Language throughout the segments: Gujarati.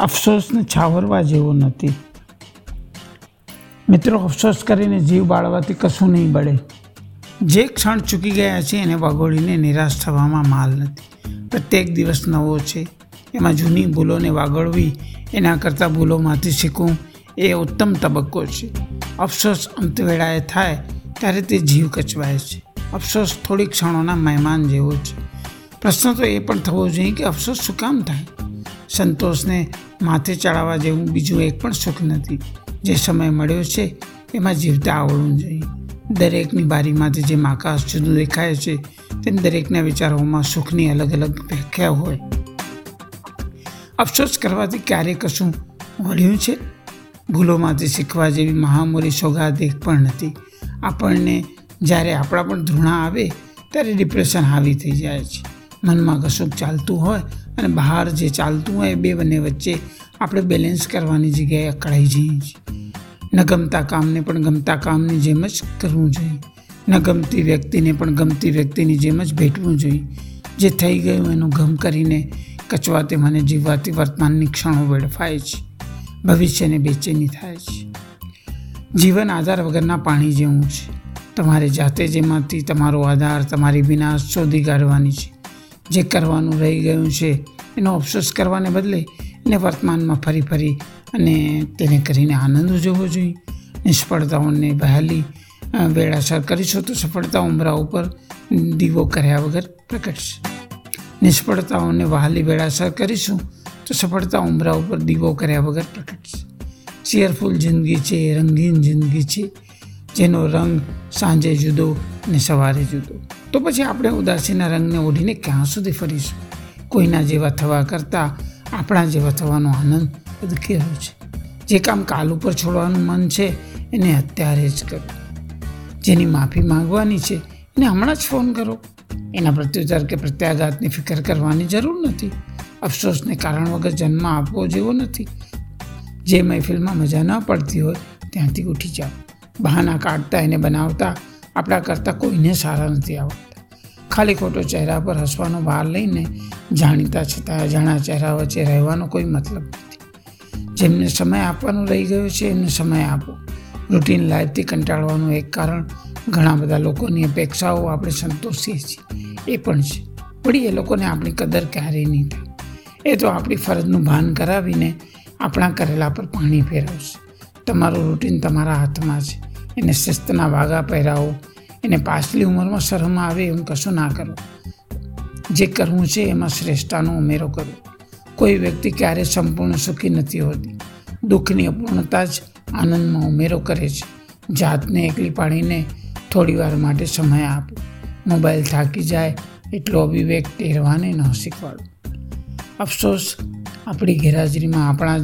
અફસોસને છાવરવા જેવો નથી. મિત્રો, અફસોસ કરીને જીવ બાળવાથી કશું નહીં બળે. જે ક્ષણ ચૂકી ગયા છે, એને વાગોળીને નિરાશ થવામાં માલ નથી. પ્રત્યેક દિવસ નવો છે. એમાં જૂની ભૂલોને વાગોળવી, એના કરતાં ભૂલોમાંથી શીખવું, એ ઉત્તમ તબક્કો છે. અફસોસ અંતવેળાએ થાય, ત્યારે તે જીવ કચવાય છે. અફસોસ થોડી ક્ષણોના મહેમાન જેવો છે. પ્રશ્ન તો એ પણ થવો જોઈએ કે અફસોસ શું કામ થાય? સંતોષને માથે ચડાવવા જેવું બીજું એક પણ સુખ નથી. જે સમય મળ્યો છે, એમાં જીવતા આવડવું જોઈએ. દરેકની બારીમાંથી જેમ આકાશ જુદું દેખાય છે, તેમ દરેકના વિચારોમાં સુખની અલગ અલગ વ્યાખ્યા હોય. અફસોસ કરવાથી ક્યારેય કશું મળ્યું છે? ભૂલોમાંથી શીખવા જેવી મહામૂરી સોગાદ એક પણ નથી. આપણને જ્યારે આપણા પણ ધૃણા આવે, ત્યારે ડિપ્રેશન હાવી થઈ જાય છે. મનમાં કશુંક ચાલતું હોય અને બહાર જે ચાલતું હોય બે બંને વચ્ચે આપણે બેલેન્સ કરવાની જગ્યાએ અકળાઈ જઈએ છીએ. ન ગમતા કામને પણ ગમતા કામની જેમ જ કરવું જોઈએ. ન ગમતી વ્યક્તિને પણ ગમતી વ્યક્તિની જેમ જ ભેટવું જોઈએ. જે થઈ ગયું એનું ગમ કરીને કચવાતે મને જીવવાથી વર્તમાનની ક્ષણો વેડફાય છે. ભવિષ્યને બેચેની થાય છે. જીવન આધાર વગરના પાણી જેવું છે. તમારે જાતે જેમાંથી તમારો આધાર તમારી વિનાશ શોધી કાઢવાની છે. જે કરવાનું રહી ગયું છે, એનો અફસોસ કરવાને બદલે એને વર્તમાનમાં ફરી ફરી અને તેને કરીને આનંદ ઉજવવો જોઈએ. નિષ્ફળતાઓને બહાલી વેળાસર કરીશું તો સફળતા ઉમરા ઉપર દીવો કર્યા વગર પ્રગટશે. નિષ્ફળતાઓને વહાલી, વેળાસર કરીશું તો સફળતા ઉમરા ઉપર દીવો કર્યા વગર પ્રગટશે. ચેરફુલ જિંદગી છે, રંગીન જિંદગી છે, જેનો રંગ સાંજે જુદો અને સવારે જુદો. તો પછી આપણે ઉદાસીના રંગને ઓઢીને ક્યાં સુધી ફરીશું? કોઈના જેવા થવા કરતાં આપણા જેવા થવાનો આનંદ અધકેરો છે. જે કામ કાલ ઉપર છોડવાનું મન છે, એને અત્યારે જ કરો. જેની માફી માંગવાની છે, એને હમણાં જ ફોન કરો. એના પ્રત્યુત્તર કે પ્રત્યાઘાતની ફિકર કરવાની જરૂર નથી. અફસોસને કારણ વગર જન્મ આપવો જેવો નથી. જે મહેફિલમાં મજા ન પડતી હોય, ત્યાંથી ઉઠી જાઓ. બહાના કાઢતા એને બનાવતા આપણા કરતાં કોઈને સારા નથી આવડતા. ખાલી ખોટો ચહેરા પર હસવાનો બહાર લઈને જાણીતા છતાં અજાણા ચહેરા વચ્ચે રહેવાનો કોઈ મતલબ નથી. જેમને સમય આપવાનો રહી ગયો છે, એમને સમય આપો. રૂટીન લાઈફથી કંટાળવાનું એક કારણ. ઘણા બધા લોકોની અપેક્ષાઓ આપણે સંતોષીએ છીએ. એ પણ છે. વળી એ લોકોને આપણી કદર ક્યારેય નહીં થાય. એ તો આપણી ફરજનું ભાન કરાવીને આપણા કરેલા પર પાણી ફેરવશે. તમારું રૂટીન તમારા હાથમાં છે. એને શિસ્તના વાગા પહેરાવો. એને પાછલી ઉંમરમાં શરમ આવે એવું કશું ના કરો. જે કરવું છે એમાં શ્રેષ્ઠતાનો ઉમેરો કરો. કોઈ વ્યક્તિ ક્યારેય સંપૂર્ણ સુખી નથી હોતી. દુઃખની અપૂર્ણતા જ આનંદમાં ઉમેરો કરે છે. જાતને એકલી પાડીને થોડી વાર માટે સમય આપો. મોબાઈલ થાકી જાય એટલો અભિવેક ટેરવાને ન શીખવાડો. અફસોસ આપણી ગેરહાજરીમાં આપણા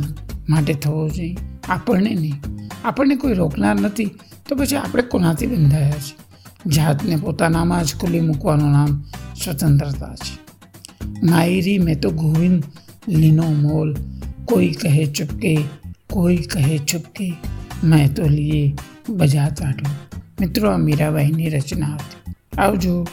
માટે થવો જોઈએ. આપણને નહીં. આપણને કોઈ રોકનાર નથી. તો પછી આપણે કોનાથી બંધાયા છે? જાતને પોતાનામાં જ ખુલ્લી મૂકવાનું નામ સ્વતંત્રતા છે. માયરી મેં તો ગોવિંદ, લીનો મોલ. કોઈ કહે ચુપકે, કોઈ કહે ચુપકે મેં તો લીએ બજા ચાટો મિત્રો, આ મીરાબાઈની રચના હતી. આવજો.